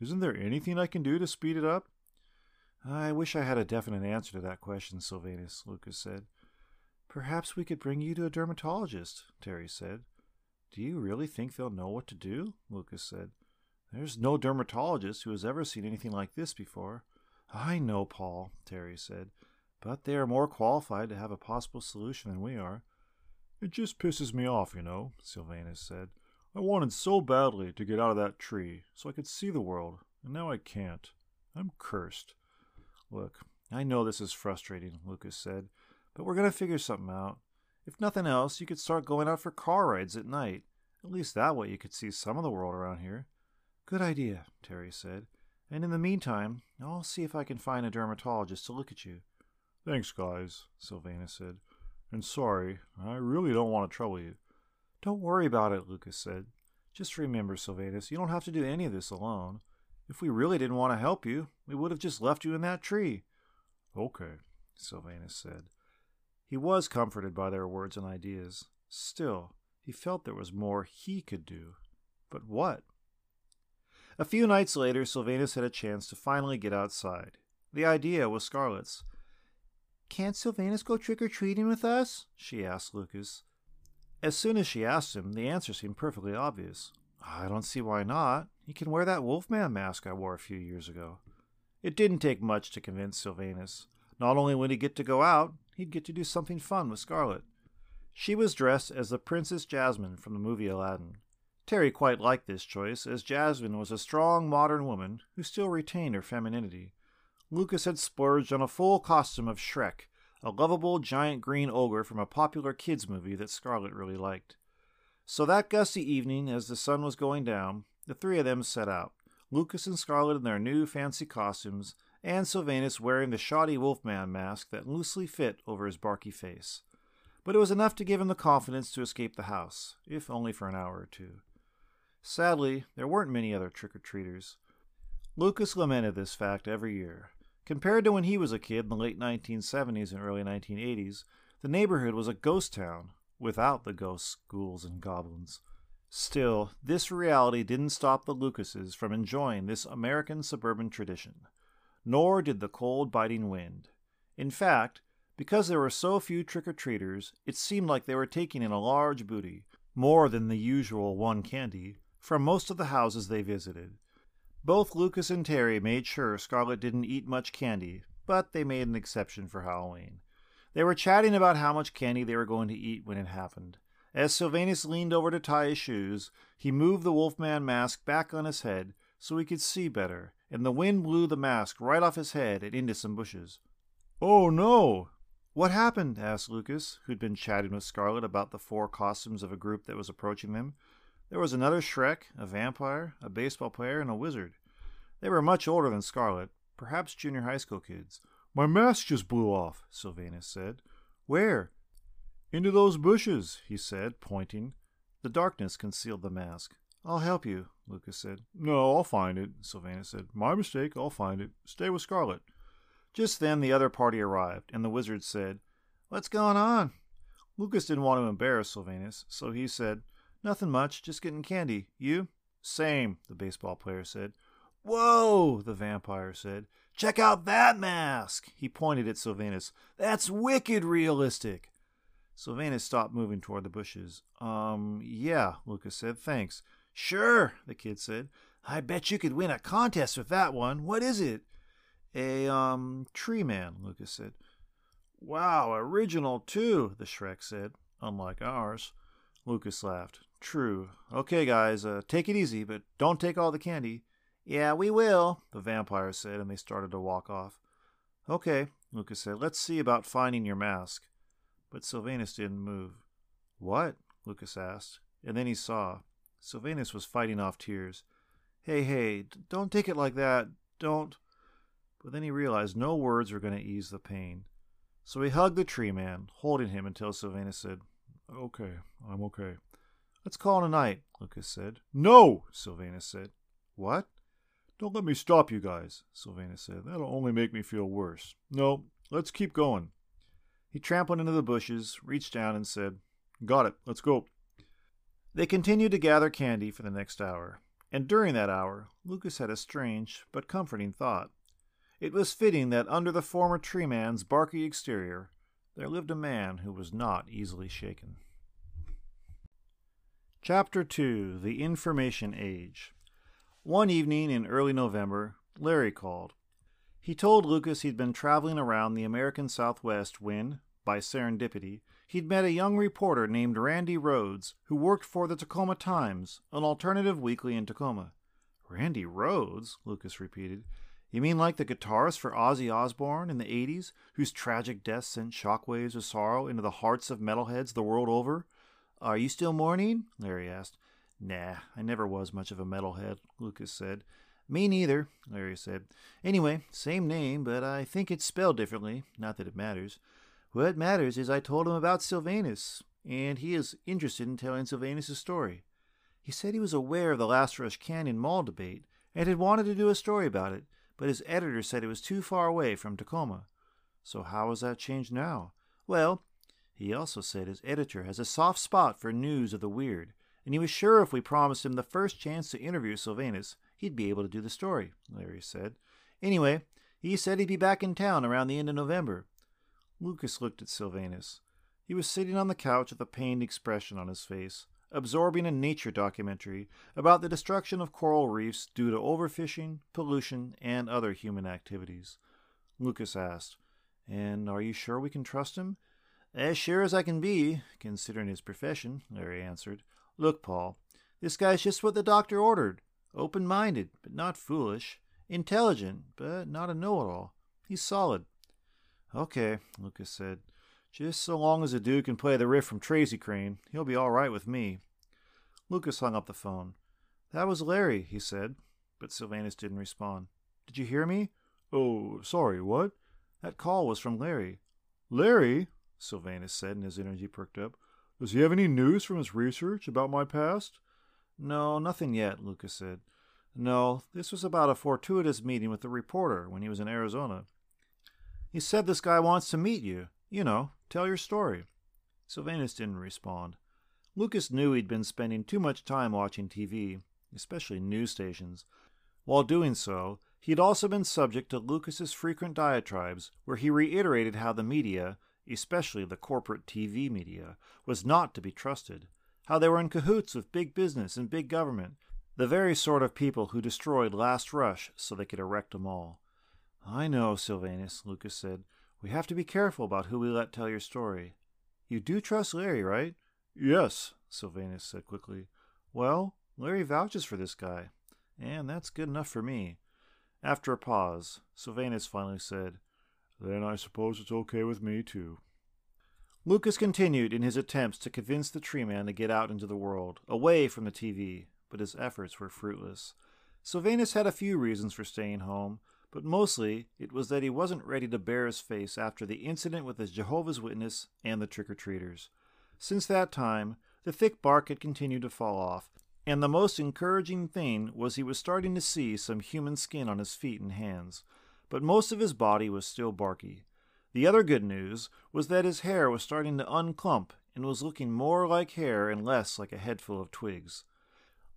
Isn't there anything I can do to speed it up? I wish I had a definite answer to that question, Sylvanus, Lucas said. Perhaps we could bring you to a dermatologist, Terry said. Do you really think they'll know what to do? Lucas said. There's no dermatologist who has ever seen anything like this before. I know, Paul, Terry said but they are more qualified to have a possible solution than we are. It just pisses me off, you know, Sylvanus said. I wanted so badly to get out of that tree so I could see the world, and now I can't. I'm cursed. Look, I know this is frustrating, Lucas said, but we're going to figure something out. If nothing else, you could start going out for car rides at night. At least that way you could see some of the world around here. Good idea, Terry said. And in the meantime, I'll see if I can find a dermatologist to look at you. Thanks, guys, Sylvanus said. And sorry, I really don't want to trouble you. Don't worry about it, Lucas said. Just remember, Sylvanus, you don't have to do any of this alone. If we really didn't want to help you, we would have just left you in that tree. Okay, Sylvanus said. He was comforted by their words and ideas. Still, he felt there was more he could do. But what? A few nights later, Sylvanus had a chance to finally get outside. The idea was Scarlet's. Can't Sylvanus go trick or treating with us? she asked Lucas. As soon as she asked him, the answer seemed perfectly obvious. I don't see why not. He can wear that Wolfman mask I wore a few years ago. It didn't take much to convince Sylvanus. Not only would he get to go out, he'd get to do something fun with Scarlet. She was dressed as the Princess Jasmine from the movie Aladdin. Terry quite liked this choice, as Jasmine was a strong modern woman who still retained her femininity. Lucas had splurged on a full costume of Shrek, a lovable giant green ogre from a popular kids movie that Scarlet really liked. So that gusty evening, as the sun was going down, the three of them set out. Lucas and Scarlet in their new fancy costumes, and Sylvanus wearing the shoddy wolfman mask that loosely fit over his barky face. But it was enough to give him the confidence to escape the house, if only for an hour or two. Sadly, there weren't many other trick or treaters. Lucas lamented this fact every year. Compared to when he was a kid in the late 1970s and early 1980s, the neighborhood was a ghost town without the ghosts, ghouls, and goblins. Still, this reality didn't stop the Lucases from enjoying this American suburban tradition, nor did the cold, biting wind. In fact, because there were so few trick or treaters, it seemed like they were taking in a large booty, more than the usual one candy, from most of the houses they visited. Both Lucas and Terry made sure Scarlet didn't eat much candy, but they made an exception for Halloween. They were chatting about how much candy they were going to eat when it happened. As Sylvanus leaned over to tie his shoes, he moved the wolfman mask back on his head so he could see better, and the wind blew the mask right off his head and into some bushes. Oh no! What happened? asked Lucas, who'd been chatting with Scarlet about the four costumes of a group that was approaching them. There was another Shrek, a vampire, a baseball player, and a wizard. They were much older than Scarlet, perhaps junior high school kids. My mask just blew off, Sylvanus said. Where? Into those bushes, he said, pointing. The darkness concealed the mask. I'll help you, Lucas said. No, I'll find it, Sylvanus said. My mistake, I'll find it. Stay with Scarlet. Just then the other party arrived, and the wizard said, What's going on? Lucas didn't want to embarrass Sylvanus, so he said, Nothing much, just getting candy. You? Same, the baseball player said. Whoa, the vampire said. Check out that mask! He pointed at Sylvanus. That's wicked realistic. Sylvanus stopped moving toward the bushes. Um, yeah, Lucas said. Thanks. Sure, the kid said. I bet you could win a contest with that one. What is it? A, um, tree man, Lucas said. Wow, original too, the Shrek said. Unlike ours. Lucas laughed. True. Okay, guys, uh, take it easy, but don't take all the candy. Yeah, we will, the vampire said, and they started to walk off. Okay, Lucas said. Let's see about finding your mask. But Sylvanus didn't move. What? Lucas asked, and then he saw. Sylvanus was fighting off tears. Hey, hey, don't take it like that. Don't. But then he realized no words were going to ease the pain. So he hugged the tree man, holding him until Sylvanus said, Okay, I'm okay. Let's call it a night, Lucas said. No, Sylvanus said. What? Don't let me stop you guys, Sylvanus said. That'll only make me feel worse. No, let's keep going. He trampled into the bushes, reached down, and said, Got it, let's go. They continued to gather candy for the next hour, and during that hour, Lucas had a strange but comforting thought. It was fitting that under the former tree man's barky exterior there lived a man who was not easily shaken. Chapter 2 The Information Age One evening in early November, Larry called. He told Lucas he'd been traveling around the American Southwest when, by serendipity, he'd met a young reporter named Randy Rhodes who worked for the Tacoma Times, an alternative weekly in Tacoma. Randy Rhodes? Lucas repeated. You mean like the guitarist for Ozzy Osbourne in the 80s, whose tragic death sent shockwaves of sorrow into the hearts of metalheads the world over? Are you still mourning? Larry asked. Nah, I never was much of a metalhead, Lucas said. Me neither, Larry said. Anyway, same name, but I think it's spelled differently. Not that it matters. What matters is I told him about Sylvanus, and he is interested in telling Sylvanus' story. He said he was aware of the Lazarus Canyon Mall debate and had wanted to do a story about it, but his editor said it was too far away from Tacoma. So how has that changed now? Well, He also said his editor has a soft spot for news of the weird, and he was sure if we promised him the first chance to interview Sylvanus, he'd be able to do the story, Larry said. Anyway, he said he'd be back in town around the end of November. Lucas looked at Sylvanus. He was sitting on the couch with a pained expression on his face, absorbing a nature documentary about the destruction of coral reefs due to overfishing, pollution, and other human activities. Lucas asked, And are you sure we can trust him? As sure as I can be, considering his profession, Larry answered. Look, Paul, this guy's just what the doctor ordered. Open minded, but not foolish. Intelligent, but not a know it all. He's solid. Okay, Lucas said. Just so long as the dude can play the riff from Crazy Train, he'll be all right with me. Lucas hung up the phone. That was Larry, he said, but Sylvanus didn't respond. Did you hear me? Oh, sorry, what? That call was from Larry. Larry? Sylvanus said, and his energy perked up. Does he have any news from his research about my past? No, nothing yet, Lucas said. No, this was about a fortuitous meeting with the reporter when he was in Arizona. He said this guy wants to meet you. You know, tell your story. Sylvanus didn't respond. Lucas knew he'd been spending too much time watching TV, especially news stations. While doing so, he'd also been subject to Lucas's frequent diatribes where he reiterated how the media, especially the corporate TV media, was not to be trusted, how they were in cahoots with big business and big government, the very sort of people who destroyed Last Rush so they could erect a mall. I know, Sylvanus, Lucas said. We have to be careful about who we let tell your story. You do trust Larry, right? Yes, Sylvanus said quickly. Well, Larry vouches for this guy, and that's good enough for me. After a pause, Sylvanus finally said, Then I suppose it's okay with me, too. Lucas continued in his attempts to convince the tree man to get out into the world, away from the TV, but his efforts were fruitless. Sylvanus had a few reasons for staying home, but mostly it was that he wasn't ready to bear his face after the incident with the Jehovah's Witness and the trick or treaters. Since that time, the thick bark had continued to fall off, and the most encouraging thing was he was starting to see some human skin on his feet and hands, but most of his body was still barky. The other good news was that his hair was starting to unclump and was looking more like hair and less like a headful of twigs.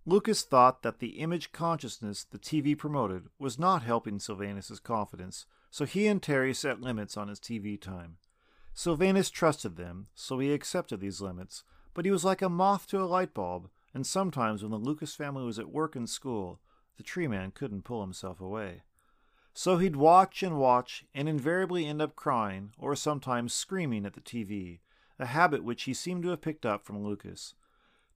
Lucas thought that the image consciousness the TV promoted was not helping Sylvanus's confidence, so he and Terry set limits on his TV time. Sylvanus trusted them, so he accepted these limits, but he was like a moth to a light bulb, and sometimes when the Lucas family was at work and school, the tree man couldn't pull himself away. So he'd watch and watch and invariably end up crying or sometimes screaming at the TV, a habit which he seemed to have picked up from Lucas.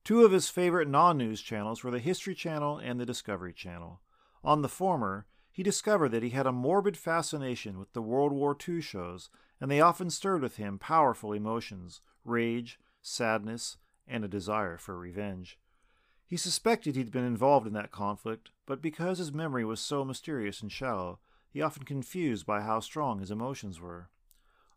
Two of his favorite non news channels were the History Channel and the Discovery Channel. On the former, he discovered that he had a morbid fascination with the World War II shows, and they often stirred with him powerful emotions rage, sadness, and a desire for revenge. He suspected he'd been involved in that conflict, but because his memory was so mysterious and shallow, he often confused by how strong his emotions were.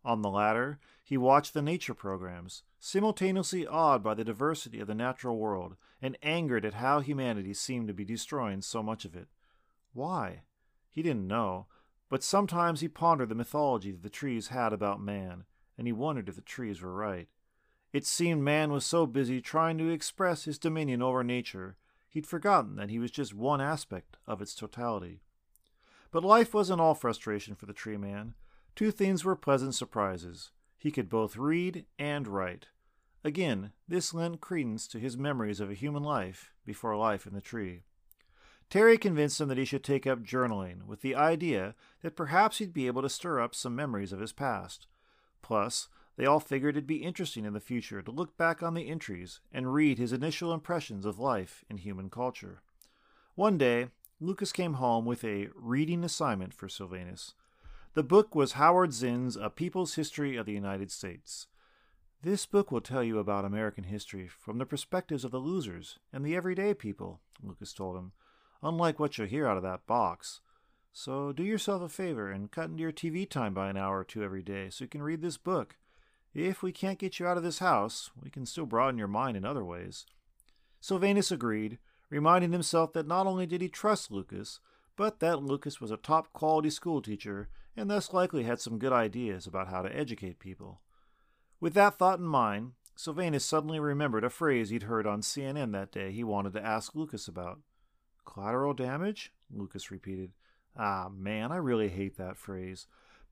On the latter, he watched the nature programs, simultaneously awed by the diversity of the natural world and angered at how humanity seemed to be destroying so much of it. Why? He didn't know, but sometimes he pondered the mythology that the trees had about man, and he wondered if the trees were right. It seemed man was so busy trying to express his dominion over nature, he'd forgotten that he was just one aspect of its totality. But life wasn't all frustration for the tree man. Two things were pleasant surprises. He could both read and write. Again, this lent credence to his memories of a human life before life in the tree. Terry convinced him that he should take up journaling, with the idea that perhaps he'd be able to stir up some memories of his past. Plus, they all figured it'd be interesting in the future to look back on the entries and read his initial impressions of life in human culture. One day, Lucas came home with a reading assignment for Sylvanus. The book was Howard Zinn's A People's History of the United States. This book will tell you about American history from the perspectives of the losers and the everyday people, Lucas told him, unlike what you'll hear out of that box. So do yourself a favor and cut into your TV time by an hour or two every day so you can read this book. If we can't get you out of this house, we can still broaden your mind in other ways. Sylvanus agreed, reminding himself that not only did he trust Lucas, but that Lucas was a top quality schoolteacher and thus likely had some good ideas about how to educate people. With that thought in mind, Sylvanus suddenly remembered a phrase he'd heard on CNN that day he wanted to ask Lucas about. Collateral damage? Lucas repeated. Ah, man, I really hate that phrase.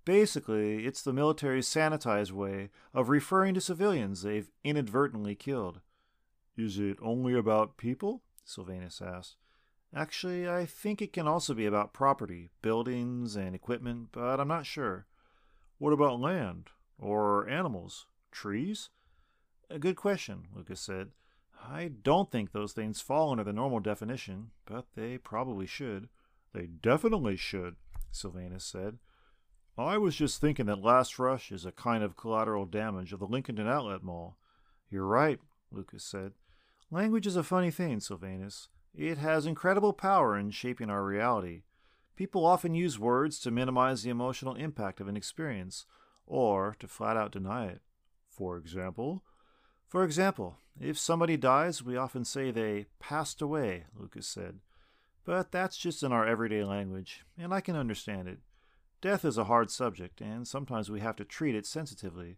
Basically, it's the military's sanitized way of referring to civilians they've inadvertently killed. Is it only about people? Sylvanus asked. Actually, I think it can also be about property, buildings, and equipment, but I'm not sure. What about land? Or animals? Trees? A good question, Lucas said. I don't think those things fall under the normal definition, but they probably should. They definitely should, Sylvanus said. I was just thinking that Last Rush is a kind of collateral damage of the Lincolnton Outlet Mall. You're right, Lucas said. Language is a funny thing, Sylvanus. It has incredible power in shaping our reality. People often use words to minimize the emotional impact of an experience, or to flat out deny it. For example? For example, if somebody dies, we often say they passed away, Lucas said. But that's just in our everyday language, and I can understand it. Death is a hard subject, and sometimes we have to treat it sensitively.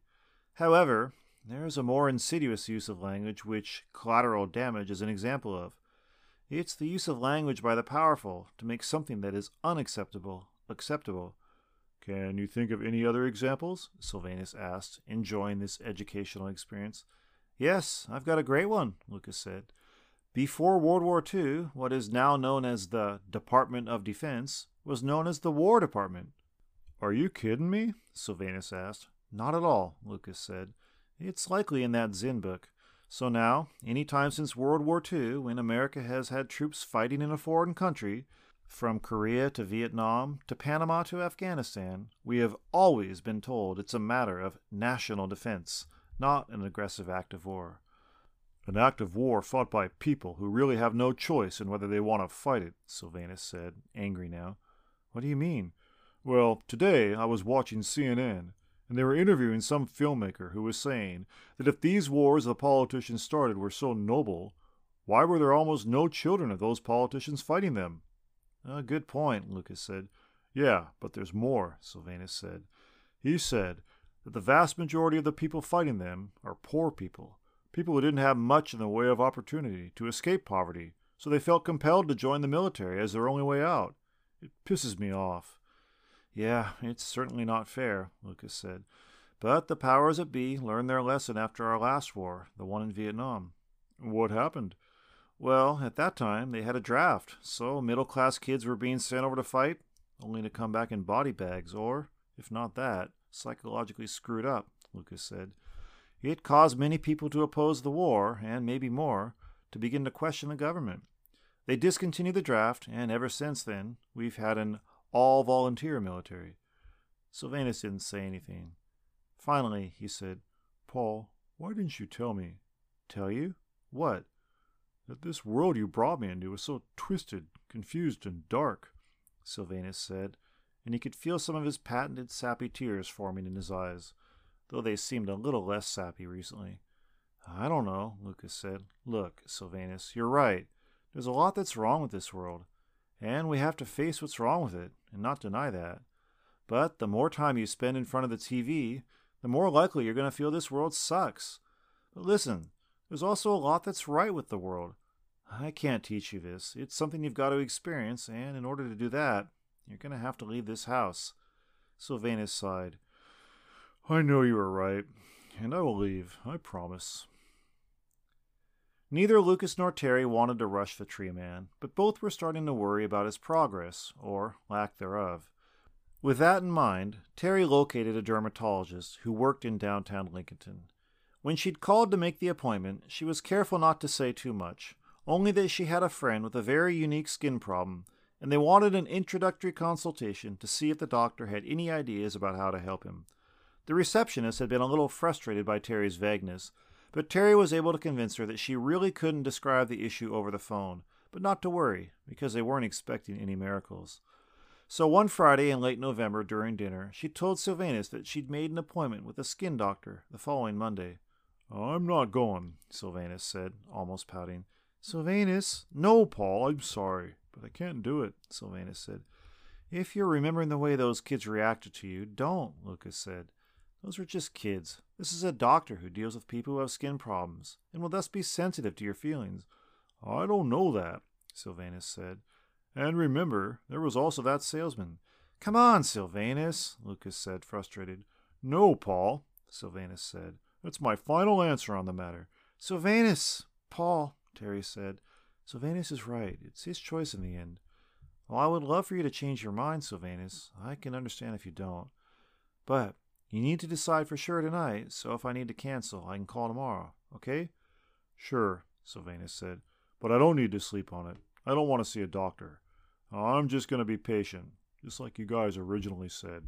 However, there is a more insidious use of language which collateral damage is an example of. It's the use of language by the powerful to make something that is unacceptable acceptable. Can you think of any other examples? Sylvanus asked, enjoying this educational experience. Yes, I've got a great one, Lucas said. Before World War II, what is now known as the Department of Defense was known as the War Department. Are you kidding me? Sylvanus asked. Not at all, Lucas said. It's likely in that Zinn book. So now, any time since World War II, when America has had troops fighting in a foreign country, from Korea to Vietnam to Panama to Afghanistan, we have always been told it's a matter of national defense, not an aggressive act of war. An act of war fought by people who really have no choice in whether they want to fight it, Sylvanus said, angry now. What do you mean? Well, today I was watching CNN, and they were interviewing some filmmaker who was saying that if these wars the politicians started were so noble, why were there almost no children of those politicians fighting them? A good point, Lucas said. Yeah, but there's more, Sylvanus said. He said that the vast majority of the people fighting them are poor people, people who didn't have much in the way of opportunity to escape poverty, so they felt compelled to join the military as their only way out. It pisses me off. Yeah, it's certainly not fair, Lucas said. But the powers that be learned their lesson after our last war, the one in Vietnam. What happened? Well, at that time, they had a draft, so middle class kids were being sent over to fight, only to come back in body bags, or, if not that, psychologically screwed up, Lucas said. It caused many people to oppose the war, and maybe more, to begin to question the government. They discontinued the draft, and ever since then, we've had an all volunteer military. Sylvanus didn't say anything. Finally, he said, Paul, why didn't you tell me? Tell you? What? That this world you brought me into was so twisted, confused, and dark, Sylvanus said, and he could feel some of his patented sappy tears forming in his eyes, though they seemed a little less sappy recently. I don't know, Lucas said. Look, Sylvanus, you're right. There's a lot that's wrong with this world, and we have to face what's wrong with it and not deny that. But the more time you spend in front of the TV, the more likely you're going to feel this world sucks. But listen, there's also a lot that's right with the world. I can't teach you this. It's something you've got to experience, and in order to do that, you're going to have to leave this house. Sylvanus sighed. I know you are right, and I will leave, I promise. Neither Lucas nor Terry wanted to rush the tree man, but both were starting to worry about his progress, or lack thereof. With that in mind, Terry located a dermatologist who worked in downtown Lincolnton. When she'd called to make the appointment, she was careful not to say too much, only that she had a friend with a very unique skin problem, and they wanted an introductory consultation to see if the doctor had any ideas about how to help him. The receptionist had been a little frustrated by Terry's vagueness, but Terry was able to convince her that she really couldn't describe the issue over the phone, but not to worry, because they weren't expecting any miracles. So one Friday in late November during dinner, she told Sylvanus that she'd made an appointment with a skin doctor the following Monday. I'm not going, Sylvanus said, almost pouting. Sylvanus? No, Paul, I'm sorry, but I can't do it, Sylvanus said. If you're remembering the way those kids reacted to you, don't, Lucas said. Those are just kids. This is a doctor who deals with people who have skin problems and will thus be sensitive to your feelings.
I don't know that, Sylvanus said. And remember, there was also that salesman.
Come on, Sylvanus, Lucas said, frustrated.
No, Paul, Sylvanus said. That's my final answer on the matter.
Sylvanus, Paul, Terry said. Sylvanus is right. It's his choice in the end. Well, I would love for you to change your mind, Sylvanus. I can understand if you don't. But you need to decide for sure tonight, so if I need to cancel, I can call tomorrow, okay?
Sure, Sylvanus said. But I don't need to sleep on it. I don't want to see a doctor. Uh, I'm just going to be patient, just like you guys originally said.